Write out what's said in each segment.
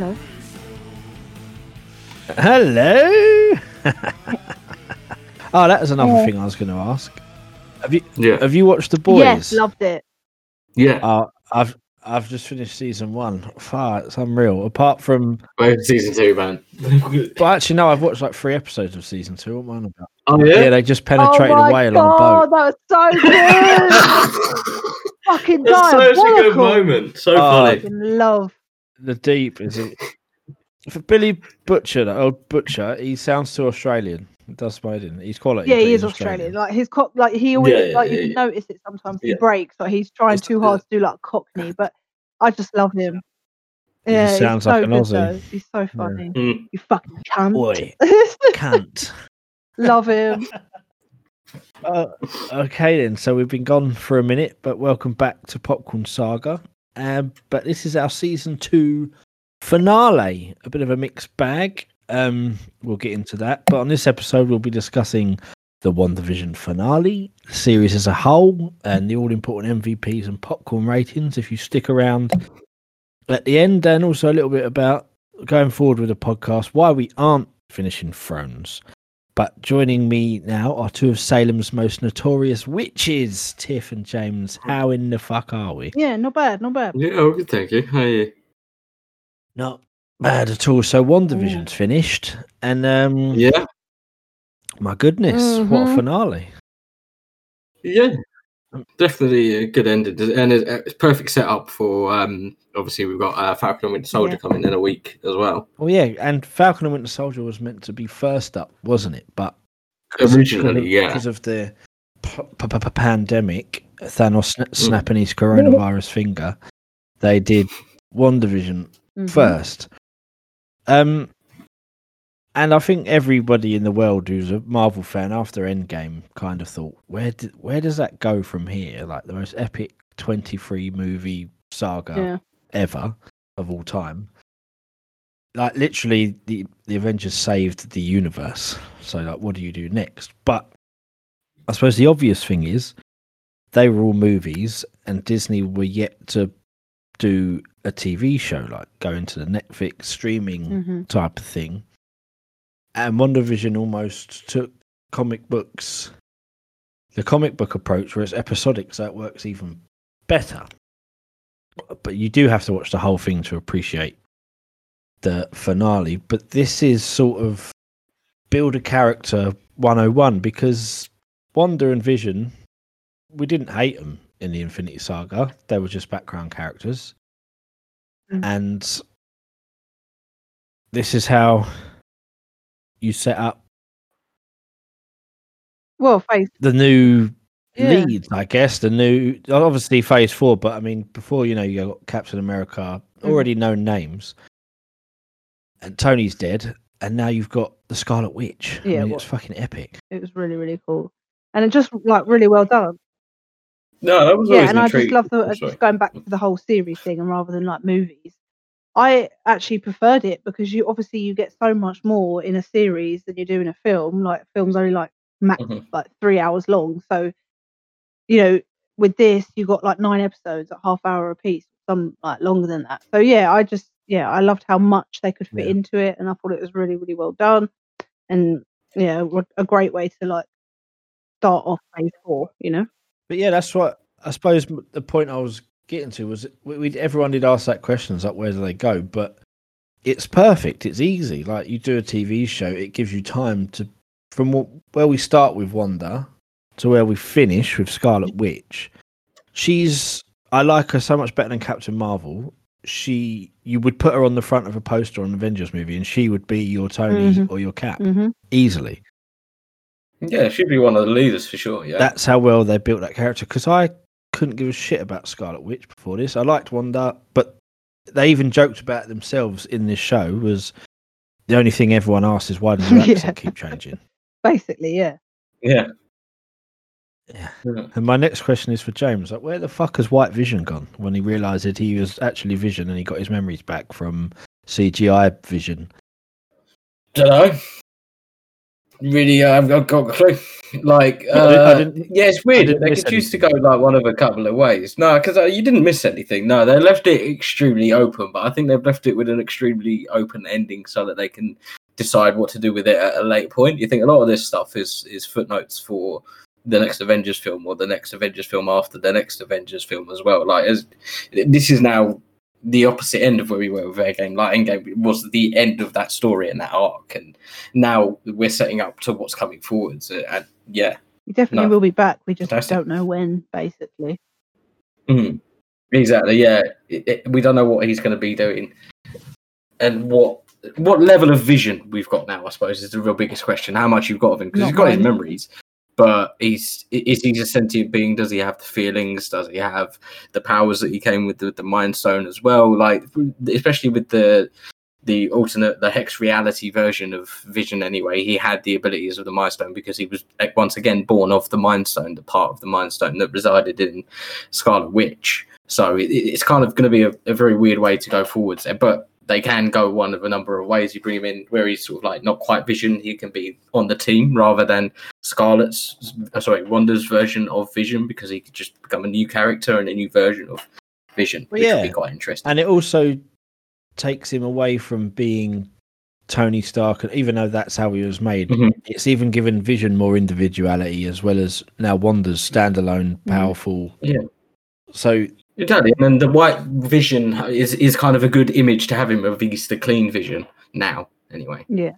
hello. Hello. oh, that was another Yeah. thing I was going to ask. Have you Yeah. have you watched the boys? Yes, loved it. Yeah. Uh, I've I've just finished season one. Far, it's unreal. Apart from, Both season two, man. but actually, no, I've watched like three episodes of season two. What am I on about? oh Yeah, yeah. they just penetrated oh a my whale God, on a boat. that was so good. Fucking That's such a good moment. So Oh, funny. Fucking love. The deep is it? For Billy Butcher, that old Butcher, he sounds too Australian. It does my in. He's quality. Yeah, he is Australian. Like his cop, like he always, Yeah, yeah, like you yeah, can notice it sometimes. He breaks, like he's trying It's- too hard to do like Cockney, but I just love him. He Yeah, sounds he's so like an good, Aussie. though. He's so funny. Mm. You fucking cunt. Oi, cunt. love him. Uh, okay then, so we've been gone for a minute, but welcome back to Popcorn Saga. Um, but this is our season two finale. A bit of a mixed bag. Um, we'll get into that. But on this episode, we'll be discussing the WandaVision finale, series as a whole, and the all important MVPs and popcorn ratings. If you stick around at the end, and also a little bit about going forward with the podcast, why we aren't finishing Thrones. But joining me now are two of Salem's most notorious witches, Tiff and James. How in the fuck are we? Yeah, not bad, not bad. Yeah, oh, good, thank you. How are you? Not bad at all. So WandaVision's finished, and um, Yeah, my goodness, what a Mhm. finale! yeah. Definitely a good ending, and it's it's perfect setup for. um Obviously, we've got uh, Falcon and Winter Soldier Yeah. coming in a week as well. Well, yeah, and Falcon and Winter Soldier was meant to be first up, wasn't it? But Originally, yeah. because of the p- p- p- pandemic, Thanos Mm. sna- snapping his coronavirus finger, they did WandaVision Mhm. first. Um, and I think everybody in the world who's a Marvel fan after Endgame kind of thought, where did, where does that go from here? Like the most epic twenty three movie saga Yeah. ever of all time. Like literally, the the Avengers saved the universe. So like, what do you do next? But I suppose the obvious thing is they were all movies, and Disney were yet to do a TV show, like go into the Netflix streaming Mhm. type of thing. And WandaVision almost took comic books, the comic book approach, where it's episodic, so it works even better. But you do have to watch the whole thing to appreciate the finale. But this is sort of build a character 101 because Wonder and Vision, we didn't hate them in the Infinity Saga. They were just background characters. Mm. And this is how you set up Well, face. the new Yeah. leads, I guess. The new, obviously, phase four, but I mean, before you know, you got Captain America, Mhm. already known names, and Tony's dead, and now you've got the Scarlet Witch. Yeah, I mean, what- it's fucking epic. It was really, really cool, and it just like really well done. No, that was yeah, always and I just love the Oh, uh, just going back to the whole series thing, and rather than like movies, I actually preferred it because you obviously you get so much more in a series than you do in a film. Like films only like max Mhm. like three hours long, so you know with this you got like nine episodes at half hour a piece, some like longer than that. So yeah, I just yeah I loved how much they could fit Yeah. into it, and I thought it was really really well done, and yeah, a great way to like start off phase four. You know. But yeah, that's what I suppose the point I was getting to was we, we everyone did ask that question, it's like where do they go? But it's perfect. It's easy. Like you do a TV show, it gives you time to from where we start with Wanda to where we finish with Scarlet Witch. She's I like her so much better than Captain Marvel. She you would put her on the front of a poster on an Avengers movie, and she would be your Tony Mhm. or your Cap hmm easily. Yeah, she'd be one of the leaders for sure. Yeah. That's how well they built that character. Because I couldn't give a shit about Scarlet Witch before this. I liked Wanda, but they even joked about themselves in this show. Was the only thing everyone asked is why does your Yeah. keep changing? Basically, yeah. yeah. Yeah. Yeah. And my next question is for James. Like, where the fuck has White Vision gone when he realised that he was actually Vision and he got his memories back from CGI Vision? Don't know. Really, uh, I've got, a clue. Like, uh, yeah, it's weird. They could choose to go like one of a couple of ways. No, because uh, you didn't miss anything. No, they left it extremely open, but I think they've left it with an extremely open ending so that they can decide what to do with it at a late point. You think a lot of this stuff is is footnotes for the next Avengers film or the next Avengers film after the next Avengers film as well. Like, as this is now the opposite end of where we were with Endgame. Like, Endgame was the end of that story and that arc, and now we're setting up to what's coming forwards. Uh, And yeah, He definitely No. will be back. We just Fantastic. don't know when, basically. Mhm. exactly. Yeah, it, it- we don't know what he's going to be doing, and what what level of vision we've got now. I suppose is the real biggest question. How much you've got of him because he's got his memories. But he's is he a sentient being? Does he have the feelings? Does he have the powers that he came with the, the Mind Stone as well? Like especially with the the alternate the hex reality version of Vision anyway, he had the abilities of the Mind Stone because he was eh, once again born of the Mind Stone, the part of the Mind Stone that resided in Scarlet Witch. So it, it's kind of going to be a, a very weird way to go forwards eh, but they can go one of a number of ways. You bring him in where he's sort of like not quite Vision, he can be on the team rather than Scarlet's, uh, sorry, Wanda's version of Vision because he could just become a new character and a new version of Vision, Well, which would yeah. be quite interesting. and it also takes him away from being Tony Stark, even though that's how he was made, Mhm. it's even given Vision more individuality as well as now Wanda's standalone, Mhm. powerful. Yeah. So Exactly, and then the white vision is is kind of a good image to have him of least the clean vision now. Anyway, Yeah.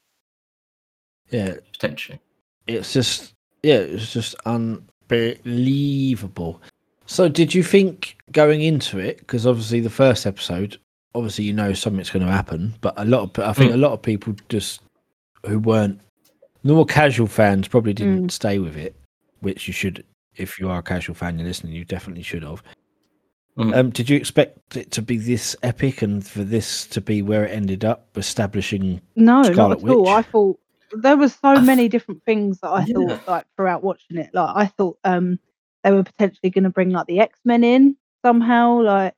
yeah, potentially. it's just yeah, it's just unbelievable. So, did you think going into it? Because obviously, the first episode, obviously, you know something's going to happen, but a lot of I think mm. a lot of people just who weren't normal casual fans probably didn't mm. stay with it, which you should. If you are a casual fan, you're listening, you definitely should have. Mhm. Um, did you expect it to be this epic and for this to be where it ended up, establishing? No, Scarlet not at all. I thought there was so I th- many different things that I Yeah. thought like throughout watching it. Like I thought um they were potentially going to bring like the X Men in somehow. Like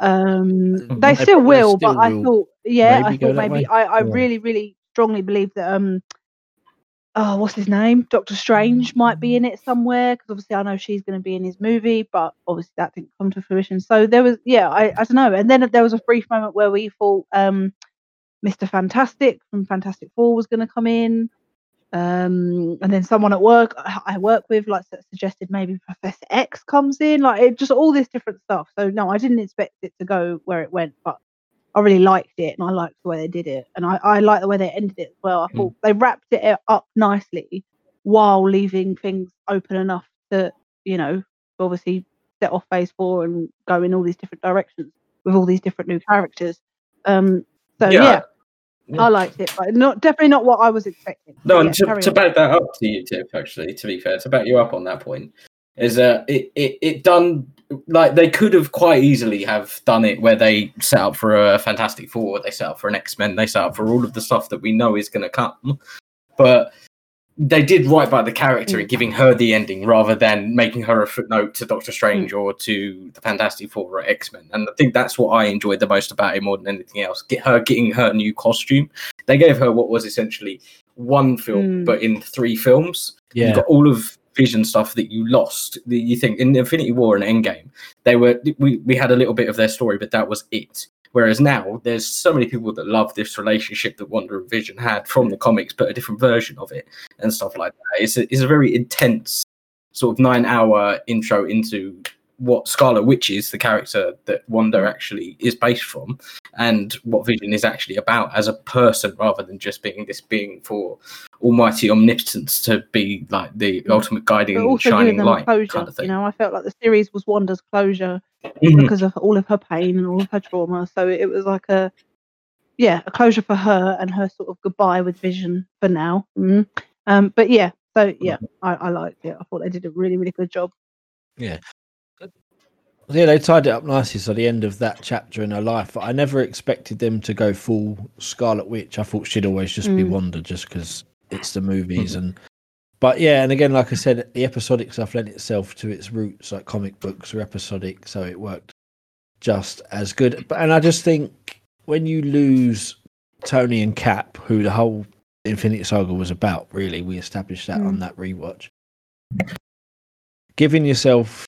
um Mhm. they They still will, still but I thought yeah, I thought maybe way. I I Yeah. really really strongly believe that um oh what's his name Doctor Strange might be in it somewhere because obviously I know she's going to be in his movie, but obviously that didn't come to fruition. So there was yeah I I don't know, and then there was a brief moment where we thought um. Mr. Fantastic from Fantastic Four was going to come in. Um, and then someone at work I work with like su- suggested maybe Professor X comes in, like it just all this different stuff. So no, I didn't expect it to go where it went, but I really liked it and I liked the way they did it, and I I like the way they ended it as well. I Mm. thought they wrapped it up nicely while leaving things open enough to you know obviously set off Phase Four and go in all these different directions with all these different new characters. Um, so yeah, yeah. I liked it, but not definitely not what I was expecting. No, and yeah, to, to back that up to you, Tiff, actually, to be fair, to back you up on that point, is that it, it, it done like they could have quite easily have done it where they set up for a Fantastic Four, they set up for an X Men, they set up for all of the stuff that we know is going to come, but they did right by the character Mm. in giving her the ending rather than making her a footnote to Doctor Strange or to the Fantastic Four or X Men. And I think that's what I enjoyed the most about it more than anything else. Get her getting her new costume. They gave her what was essentially one film, Mm. but in three films. You Yeah, got all of Vision stuff that you lost. You think in Infinity War and Endgame, they were we, we had a little bit of their story, but that was it. Whereas now, there's so many people that love this relationship that Wanda and Vision had from the comics, but a different version of it and stuff like that. It's a, it's a very intense sort of nine hour intro into what Scarlet Witch is, the character that Wanda actually is based from, and what Vision is actually about as a person rather than just being this being for almighty omnipotence to be like the Mm. ultimate guiding but and also shining light closure. kind of thing. You know, I felt like the series was Wanda's closure Mhm. because of all of her pain and all of her trauma. So it was like a yeah, a closure for her and her sort of goodbye with Vision for now. Mm. Um, but yeah, so yeah, I, I liked it. I thought they did a really really good job. yeah, they tied it up nicely. So the end of that chapter in her life, I never expected them to go full Scarlet Witch. I thought she'd always just be Mm. Wanda, just because it's the movies and. But yeah, and again, like I said, the episodic stuff lent itself to its roots, like comic books are episodic, so it worked just as good. But and I just think when you lose Tony and Cap, who the whole Infinity Saga was about. Really, we established that on Mm. that rewatch. Giving yourself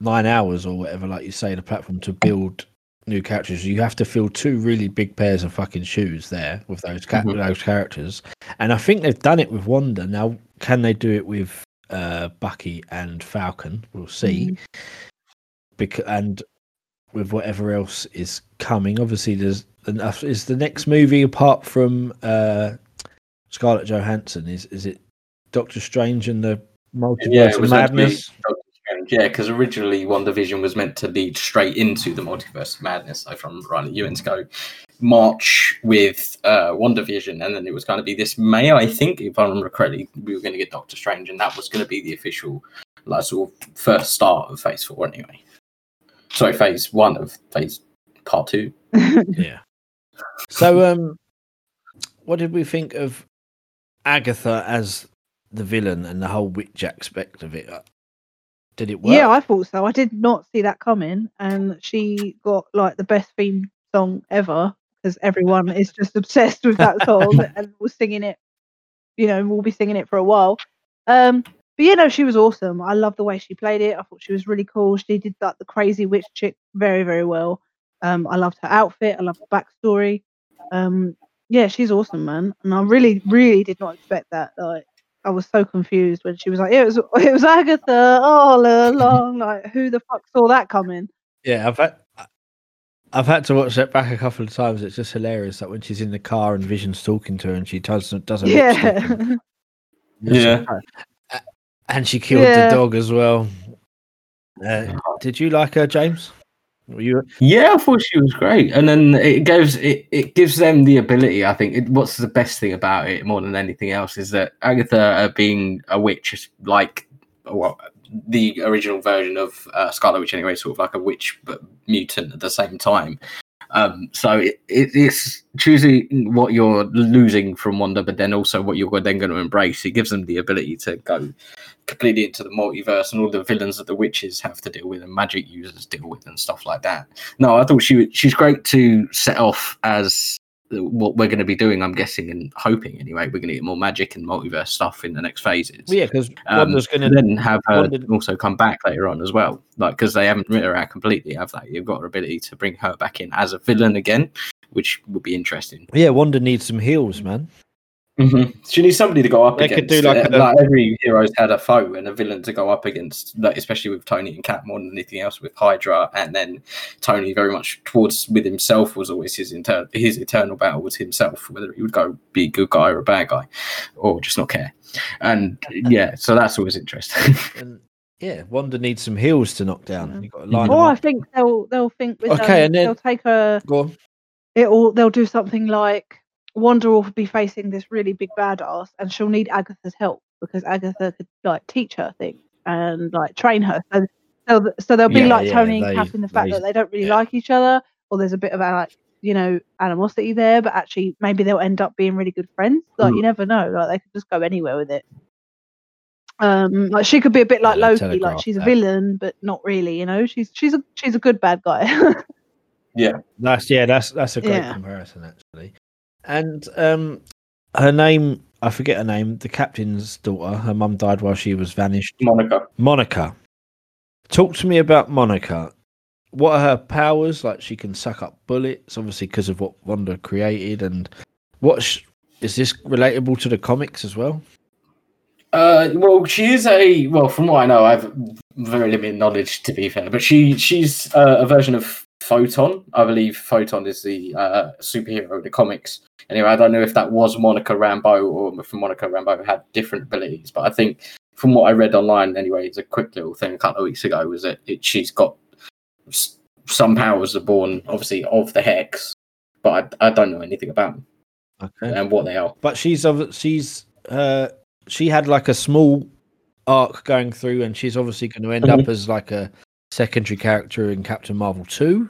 nine hours or whatever, like you say, the platform to build new characters, you have to fill two really big pairs of fucking shoes there with those ca- Mhm. those characters. And I think they've done it with Wanda. Now, can they do it with uh, Bucky and Falcon? We'll see. Because and with whatever else is coming, obviously there's enough. Is the next movie apart from uh, Scarlett Johansson? Is is it Doctor Strange and the Multiverse Yeah, it was meant to be Madness? Doctor Strange. Yeah, because originally WandaVision was meant to lead straight into the multiverse of madness. I from right, you and go March with uh, WandaVision, and then it was going to be this May, I think, if I remember correctly, we were going to get Doctor Strange, and that was going to be the official, like, sort of first start of Phase Four, anyway. Sorry, Phase One of Phase Part Two. Yeah. So, um, what did we think of Agatha as the villain and the whole witch aspect of it? Did it work? Yeah, I thought so. I did not see that coming, and she got like the best theme song ever because everyone is just obsessed with that song and was singing it. You know, we'll be singing it for a while. Um, but you know, she was awesome. I love the way she played it. I thought she was really cool. She did like the crazy witch chick very, very well. Um, I loved her outfit. I loved the backstory. Um, yeah, she's awesome, man. And I really, really did not expect that. Like, I was so confused when she was like, "It was, it was Agatha all along." Like, who the fuck saw that coming? Yeah, I've had I've had to watch that back a couple of times. It's just hilarious that when she's in the car and Vision's talking to her and she doesn't doesn't Yeah, Yeah. and she killed Yeah. the dog as well. Uh, did you like her, James? You Yeah, I thought she was great, and then it gives it, it gives them the ability. I think it, what's the best thing about it more than anything else is that Agatha being a witch is like well, the original version of uh, Scarlet Witch, anyway, sort of like a witch but mutant at the same time. Um, so it, it, it's choosing what you're losing from Wanda, but then also what you're then going to embrace. It gives them the ability to go completely into the multiverse and all the villains that the witches have to deal with and magic users deal with and stuff like that. No, I thought she was- she's great to set off as what we're going to be doing. I'm guessing and hoping anyway. We're going to get more magic and multiverse stuff in the next phases. well, yeah, because Um, Wanda's gonna then have her Wanda- also come back later on as well, like because they haven't written her out completely, have they? You've got her ability to bring her back in as a villain again, which would be interesting. yeah, Wanda needs some heels, man. She needs somebody to go up They could against. do like Uh, a- like every hero's had a foe and a villain to go up against, like especially with Tony and Cap more than anything else with Hydra, and then Tony very much towards with himself was always his inter- his eternal battle was himself, whether he would go be a good guy or a bad guy, or just not care. And yeah, so that's always interesting. And yeah, Wanda needs some heels to knock down. Yeah. You've got to line or I think they'll they'll think with Okay, um, and then- they'll take a Go on. It'll they'll do something like Wanda will be facing this really big badass, and she'll need Agatha's help because Agatha could like teach her things and like train her. So so, th- so they'll be Yeah, like yeah, Tony and they- Cap in the fact they- that they don't really yeah. like each other, or there's a bit of a, like you know animosity there, but actually maybe they'll end up being really good friends. Like Mm. you never know. Like they could just go anywhere with it. Um, like she could be a bit like Yeah, they Loki, like she's a that. villain, but not really. You know, she's she's a she's a good bad guy. yeah, That's yeah, that's that's a great Yeah. comparison actually. And um her name I forget her name, the captain's daughter, her mum died while she was vanished. Monica. Monica. Talk to me about Monica. What are her powers? Like she can suck up bullets, obviously because of what Wanda created, and what sh- is this relatable to the comics as well? Uh, well, she is a well, from what I know, I have very limited knowledge to be fair, but she she's uh, a version of Photon. I believe Photon is the uh, superhero of the comics. Anyway, I don't know if that was Monica Rambeau or if Monica Rambeau had different abilities, but I think from what I read online, anyway, it's a quick little thing a couple of weeks ago was that it, she's got s- some powers are born, obviously, of the hex, but I, I don't know anything about them Okay. and what they are. But she's of she's uh she had like a small arc going through, and she's obviously going to end up as like a secondary character in Captain Marvel two.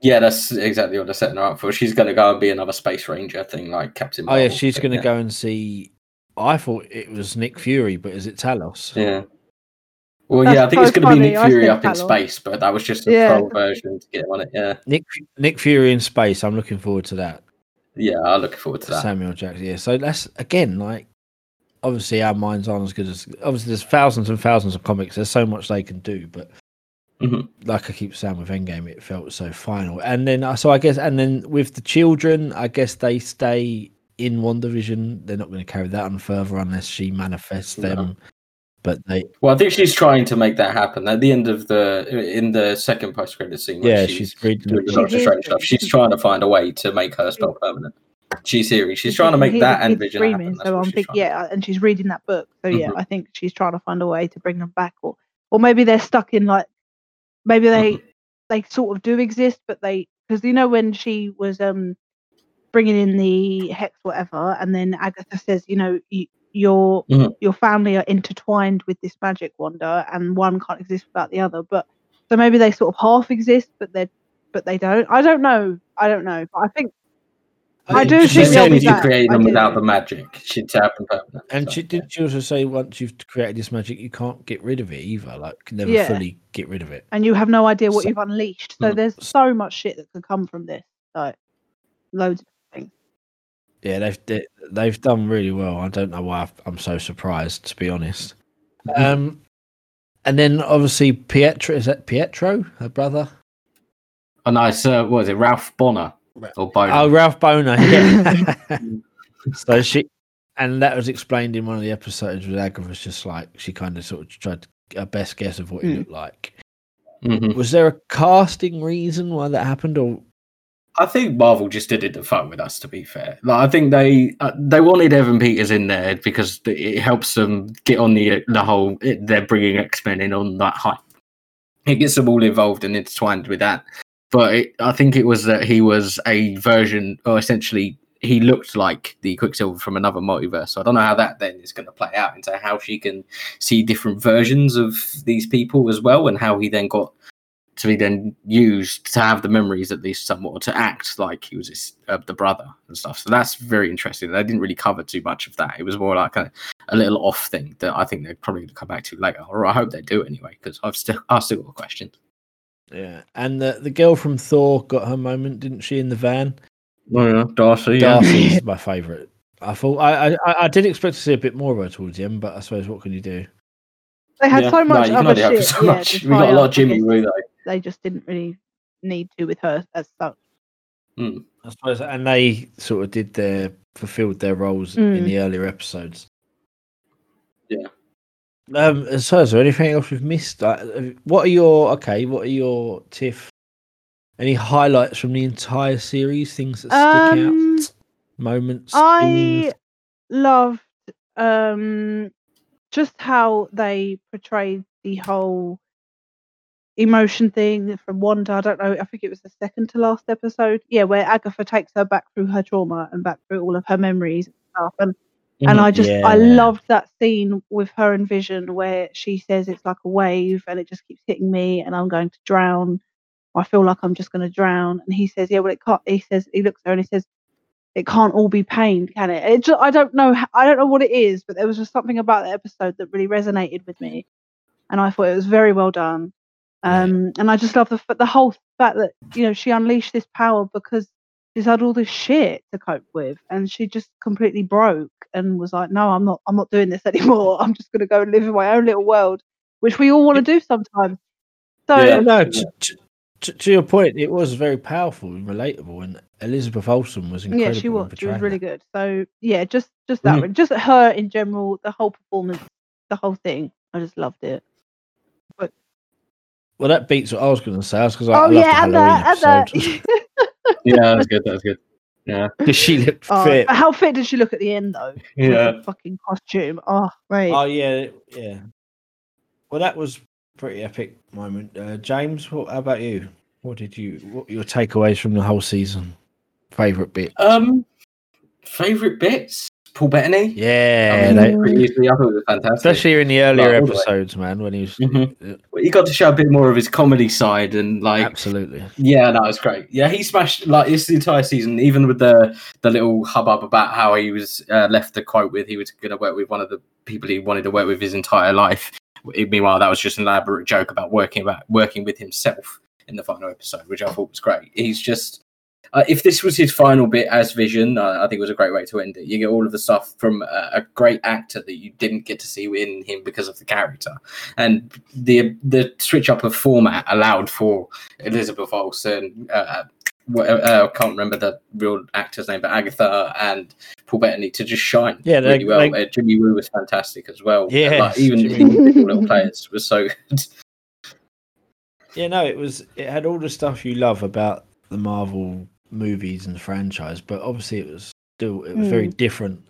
Yeah, that's exactly what they're setting her up for. She's going to go and be another space ranger thing, like Captain. Oh yeah, she's going to yeah. go and see. I thought it was Nick Fury, but is it Talos? Yeah. Well, That's yeah, I think it's going to be Nick Fury said up in space, but that was just a Yeah. troll version to get on it. Yeah. Nick Nick Fury in space. I'm looking forward to that. Yeah, I'm looking forward to that. Samuel Jackson. Yeah, so that's again like obviously our minds aren't as good as obviously there's thousands and thousands of comics. There's so much they can do, but Mhm. like I keep saying with Endgame, it felt so final. And then uh, so I guess and then with the children, I guess they stay in WandaVision. They're not going to carry that on further unless she manifests No. them. But they, Well, I think she's trying to make that happen. At the end of the in the second post credit scene, yeah, she's, she's reading. doing the She Doctor Strange stuff. She's trying to find a way to make her spell permanent. She's hearing. She's trying to make that the and Vision happen. That's So I'm she's thinking, yeah, and she's reading that book. So yeah, Mhm. I think she's trying to find a way to bring them back, or or maybe they're stuck in like maybe they Mhm. they sort of do exist, but they because you know when she was um bringing in the hex whatever, and then Agatha says, you know, you, your Mhm. your family are intertwined with this magic Wanda, and one can't exist without the other. But so maybe they sort of half exist, but they but they don't. I don't know. I don't know. But I think I do she think said they'll be if you back. create them without the magic, she'd happen permanent. And So, she, didn't she also say once you've created this magic, you can't get rid of it either? Like, can never Yeah. fully get rid of it. and you have no idea what So- you've unleashed. So Mm. there's so much shit that could come from this. Like loads of things. Yeah, they've they, they've done really well. I don't know why I've, I'm so surprised, to be honest. Um, and then obviously Pietro is that Pietro, her brother? A nice, uh, what is it, Ralph Bonner or Boner? Oh, Ralph Bohner. Yeah. so she, and that was explained in one of the episodes where Agatha was just like she kind of sort of tried to get a best guess of what he Mm. looked like. Mhm. Was there a casting reason why that happened, or I think Marvel just did it to fuck with us. To be fair, like I think they uh, they wanted Evan Peters in there because it helps them get on the the whole. It, they're bringing X Men in on that hype. It gets them all involved and intertwined with that. But it, I think it was that he was a version, or essentially he looked like the Quicksilver from another multiverse. So I don't know how that then is going to play out into how she can see different versions of these people as well, and how he then got to be then used to have the memories at least somewhat to act like he was his, uh, the brother and stuff. So that's very interesting. They didn't really cover too much of that. It was more like a, a little off thing that I think they're probably going to come back to later, or I hope they do anyway, because I've still I've still got questions. Yeah? And the the girl from Thor got her moment, didn't she, in the van? Oh yeah, Darcy. Darcy's my favourite. I thought I, I I did expect to see a bit more of her towards the end, but I suppose what can you do? They had so much no, you other only hope for shit. so yeah, much. to We got a lot of Jimmy, I guess really. They just didn't really need to with her as such. I suppose, and they sort of did their fulfilled their roles in Mm. the earlier episodes. Yeah. Um. So, is there anything else we've missed? Uh, what are your okay? What are your tiff? Any highlights from the entire series? Things that stick Um, out? Moments. I scenes? loved um just how they portrayed the whole emotion thing from Wanda. I don't know. I think it was the second to last episode. Yeah, where Agatha takes her back through her trauma and back through all of her memories and stuff. And and I just I loved that scene with her and Vision where she says it's like a wave and it just keeps hitting me and I'm going to drown. I feel like I'm just going to drown. And he says, yeah, well, it can't. He says he looks at her and he says, it can't all be pain, can it? it just, I don't know. I don't know what it is, but there was just something about the episode that really resonated with me, and I thought it was very well done. Um, and I just love the the whole fact that you know she unleashed this power because she's had all this shit to cope with, and she just completely broke and was like, "No, I'm not. I'm not doing this anymore. I'm just going to go and live in my own little world," which we all want to do sometimes. So Yeah. no, to, to, to, to your point, it was very powerful and relatable, and Elizabeth Olsen was incredible. yeah, she was. She was really that. good. So yeah, just just that, Mhm. one. just her in general, the whole performance, the whole thing. I just loved it. Well, that beats what I was going to say. Because I, oh I loved yeah, the and Halloween that, and that. Episode yeah, that's good. That's good. Yeah, because she looked oh, fit. but how fit did she look at the end though? yeah. fucking costume. Oh, right. Oh yeah, yeah. Well, that was pretty epic moment. Uh, James, what how about you? What did you? What your takeaways from the whole season? Favorite bit? Um, favorite bits. Paul Bettany. Yeah, I mean, they- pretty easily, I thought it was fantastic. especially in the earlier Like, episodes, man, when he was Mhm. uh, he got to show a bit more of his comedy side and like absolutely. Yeah, that was great. Yeah, he smashed like this the entire season, even with the the little hubbub about how he was uh, left the quote with he was going to work with one of the people he wanted to work with his entire life. Meanwhile, that was just an elaborate joke about working about working with himself in the final episode, which I thought was great. He's just, uh, if this was his final bit as Vision, uh, I think it was a great way to end it. You get all of the stuff from a, a great actor that you didn't get to see in him because of the character, and the the switch up of format allowed for Elizabeth Olsen. Uh, uh, I can't remember the real actor's name, but Agatha and Paul Bettany to just shine Yeah, really well. Uh, Jimmy Woo was fantastic as well. Yeah, like, even individual little players was so good. Yeah, no, it was. It had all the stuff you love about the Marvel movies and franchise, but obviously it was still it was very different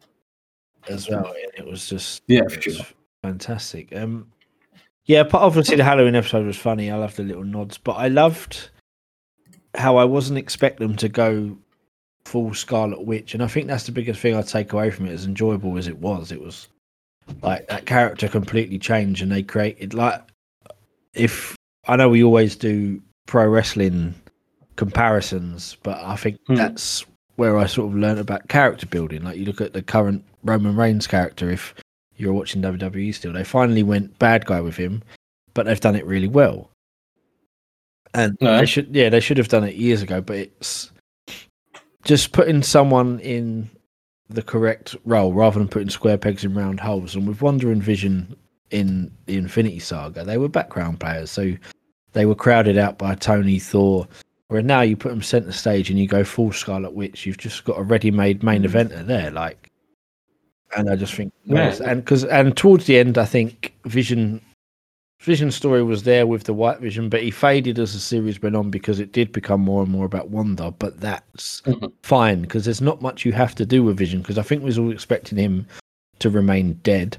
as well. And it was just Yeah, for was sure. fantastic. Um, yeah, but obviously the Halloween episode was funny. I loved the little nods, but I loved how I wasn't expecting them to go full Scarlet Witch, and I think that's the biggest thing I take away from it. As enjoyable as it was, it was like that character completely changed, and they created like if I know we always do pro wrestling comparisons, but I think Hmm. that's where I sort of learned about character building. Like you look at the current Roman Reigns character, if you're watching WWE still, they finally went bad guy with him, but they've done it really well. And Right. they should, yeah, they should have done it years ago. But it's just putting someone in the correct role rather than putting square pegs in round holes. And with Wanda and Vision in the Infinity Saga, they were background players, so they were crowded out by Tony Thor. Where now you put them centre stage and you go full Scarlet Witch, you've just got a ready-made main eventer there, like. And I just think, Yeah. and because and towards the end, I think Vision, Vision's story was there with the White Vision, but he faded as the series went on because it did become more and more about Wanda. But that's Mhm. fine because there's not much you have to do with Vision because I think we was all expecting him to remain dead,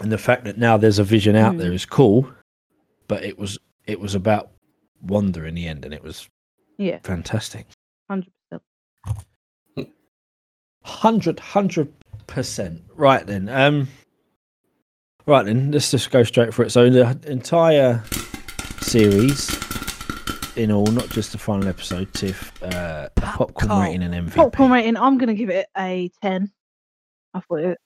and the fact that now there's a Vision out Mm. there is cool, but it was it was about Wanda in the end, and it was Yeah, fantastic. hundred percent. Hundred, hundred percent. Right then. Um. Right then. Let's just go straight for it. So the entire series, in all, not just the final episode, Tiff, uh, popcorn Popcorn. rating and MVP. Popcorn rating. I'm gonna give it a ten. I thought it.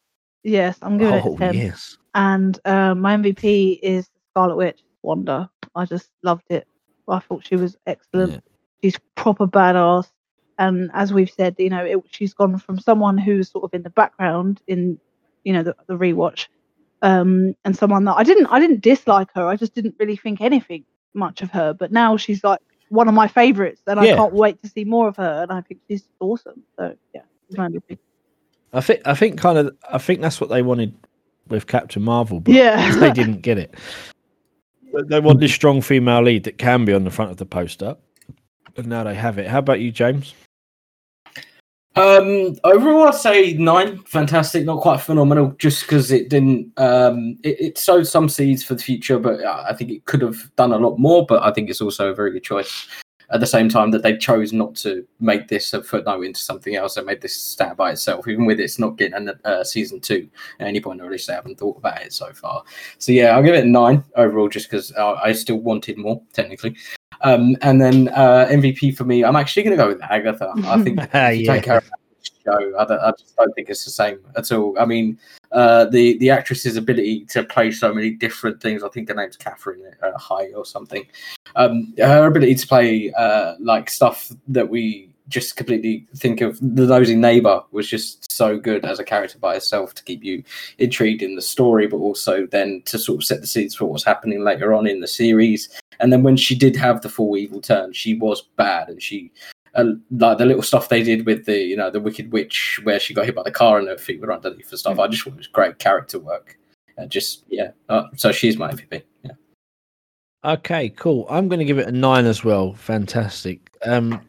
Yes, I'm giving it Oh a ten. yes. And uh, my MVP is Scarlet Witch Wanda. I just loved it. I thought she was excellent. Yeah. She's proper badass. And as we've said, you know, it, she's gone from someone who's sort of in the background in, you know, the, the rewatch, um, and someone that I didn't, I didn't dislike her. I just didn't really think anything much of her. But now she's like one of my favorites, and I can't wait to see more of her. And I think she's awesome. So yeah, she's my MVP. I think. I think kind of. I think that's what they wanted with Captain Marvel, but Yeah. they didn't get it. But They want this strong female lead that can be on the front of the poster, and now they have it. How about you, James? Um, overall, I'd say nine. Fantastic, not quite phenomenal, just because it didn't. Um, it, it sowed some seeds for the future, but I I think it could have done a lot more. But I think it's also a very good choice. At the same time, that they chose not to make this a footnote into something else, they made this stand by itself, even with it's not getting a uh, season two at any point. At least they haven't thought about it so far. So yeah, I'll give it nine overall, just because uh, I still wanted more technically. Um, and then uh, MVP for me, I'm actually going to go with Agatha. I think Ah, yeah. take out of the show, I, don't, I just don't think it's the same at all. I mean, uh, the the actress's ability to play so many different things. I think her name's Kathryn uh, High or something. Um, her ability to play uh, like stuff that we just completely think of the nosy neighbor was just so good as a character by herself to keep you intrigued in the story but also then to sort of set the seeds for what's happening later on in the series and then when she did have the full evil turn she was bad and she uh, like the little stuff they did with the you know the wicked witch where she got hit by the car and her feet were underneath and stuff i just thought it was great character work and just yeah uh, so she's my mvp yeah Okay, cool. I'm going to give it a nine as well. Fantastic. Um,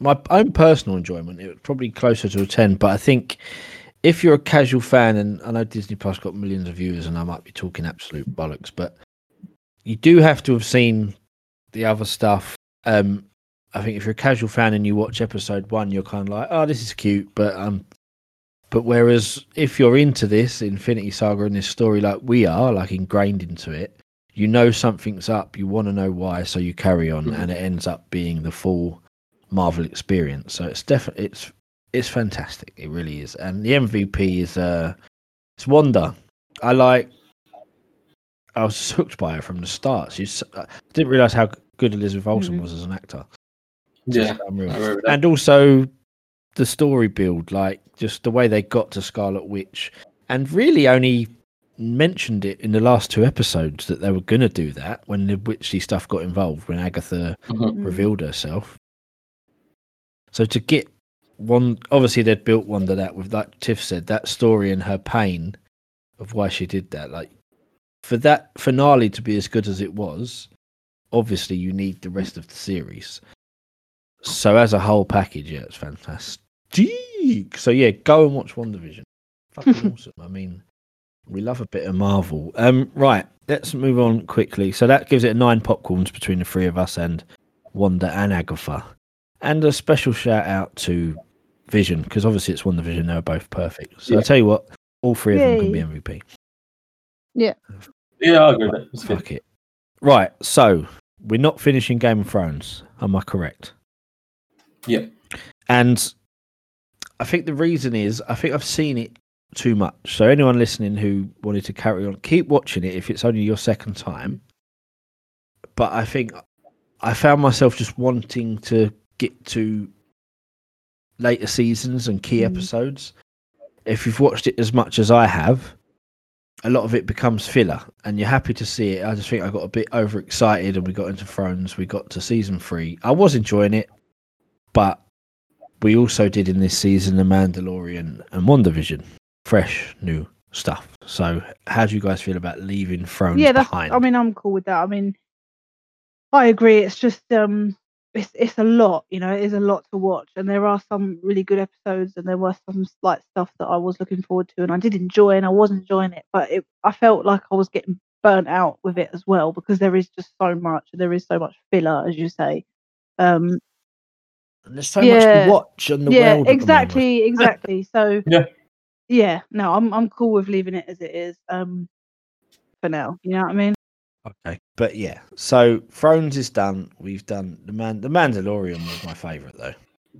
my own personal enjoyment, it was probably closer to a ten, but I think if you're a casual fan, and I know Disney Plus got millions of viewers, and I might be talking absolute bollocks, but you do have to have seen the other stuff. Um, I think if you're a casual fan and you watch episode one, you're kind of like, oh, this is cute, but um, but whereas if you're into this Infinity Saga and this story like we are, like ingrained into it, you know something's up, you want to know why, so you carry on, Mhm. and it ends up being the full Marvel experience. So it's definitely it's it's fantastic. It really is, and the MVP is uh it's Wanda. I like. I was hooked by her from the start. She's. I didn't realize how good Elizabeth Olsen Mhm. was as an actor. Yeah, Just unreal. I remember that. and also the story build, like just the way they got to Scarlet Witch, and really only mentioned it in the last two episodes that they were going to do that when the witchy stuff got involved when Agatha Mhm. Mm. revealed herself. So to get one, obviously they'd built one to that with, like Tiff said, that story and her pain of why she did that. Like for that finale to be as good as it was, obviously you need the rest of the series. So as a whole package, yeah, it's fantastic. So yeah, go and watch WandaVision. Fucking awesome. I mean, we love a bit of Marvel. Um, right, let's move on quickly. So that gives it nine popcorns between the three of us and Wanda and Agatha. And a special shout out to Vision, because obviously it's WandaVision, they were both perfect. So Yeah. I'll tell you what, all three of them can be MVP. Yeah, Yeah, I agree with that. Fuck it. Right, so we're not finishing Game of Thrones. Am I correct? Yeah. And I think the reason is I think I've seen it too much. So anyone listening who wanted to carry on, keep watching it if it's only your second time. But I think I found myself just wanting to get to later seasons and key Mm. episodes. If you've watched it as much as I have, a lot of it becomes filler and you're happy to see it. I just think I got a bit overexcited and we got into Thrones, we got to season three. I was enjoying it, but we also did in this season The Mandalorian and WandaVision. Fresh, new stuff. So how do you guys feel about leaving Thrones yeah, behind? I mean, I'm cool with that. I mean, I agree. It's just um, it's it's a lot. You know, it is a lot to watch, and there are some really good episodes, and there were some slight stuff that I was looking forward to, and I did enjoy, and I was enjoying it, but it, I felt like I was getting burnt out with it as well because there is just so much. There is so much filler, as you say. Um, And there's so much to watch on the yeah, world. at the exactly, exactly. So Yeah. yeah, no, I'm I'm cool with leaving it as it is. Um, for now, you know what I mean. Okay, but yeah. So Thrones is done. We've done the man. The Mandalorian was my favorite though.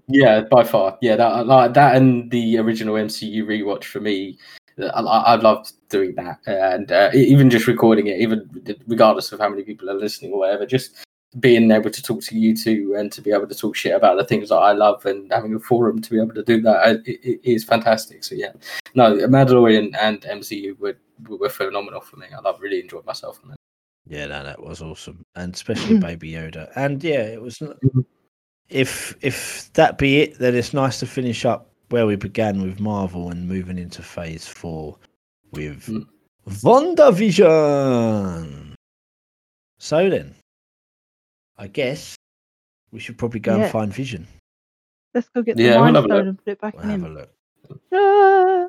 Yeah, by far. Yeah, that like that and the original MCU rewatch for me. I, I I loved doing that, and uh, even just recording it, even regardless of how many people are listening or whatever, just being able to talk to you two and to be able to talk shit about the things that I love and having a forum to be able to do that uh, it, it is fantastic. So yeah, no, Mandalorian and MCU were were phenomenal for me. I love really enjoyed myself on it. Yeah, no, that was awesome, and especially Baby Yoda. And yeah, it was. Mhm. If if that be it, then it's nice to finish up where we began with Marvel and moving into Phase Four with Mm. WandaVision. So then, I guess we should probably go Yeah. and find Vision. Let's go get the Yeah, we'll mind stone and put it back in. We'll have a look. Ah.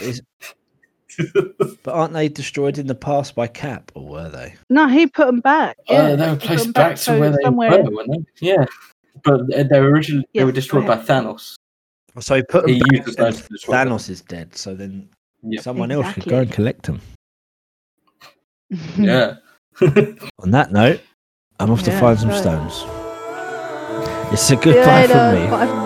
Is- but aren't they destroyed in the past by Cap, or were they? No, he put them back. Yeah, Uh, they were placed put placed 'em back, to where they somewhere. were, weren't they? Yeah, but they were originally they were destroyed by. Thanos. So he put them He back, used the stone and to destroy them. Thanos is dead. So then Yep. someone else should go and collect them. Yeah. On that note, I'm off to find some right. stones. It's a See you goodbye later. from me. Bye me.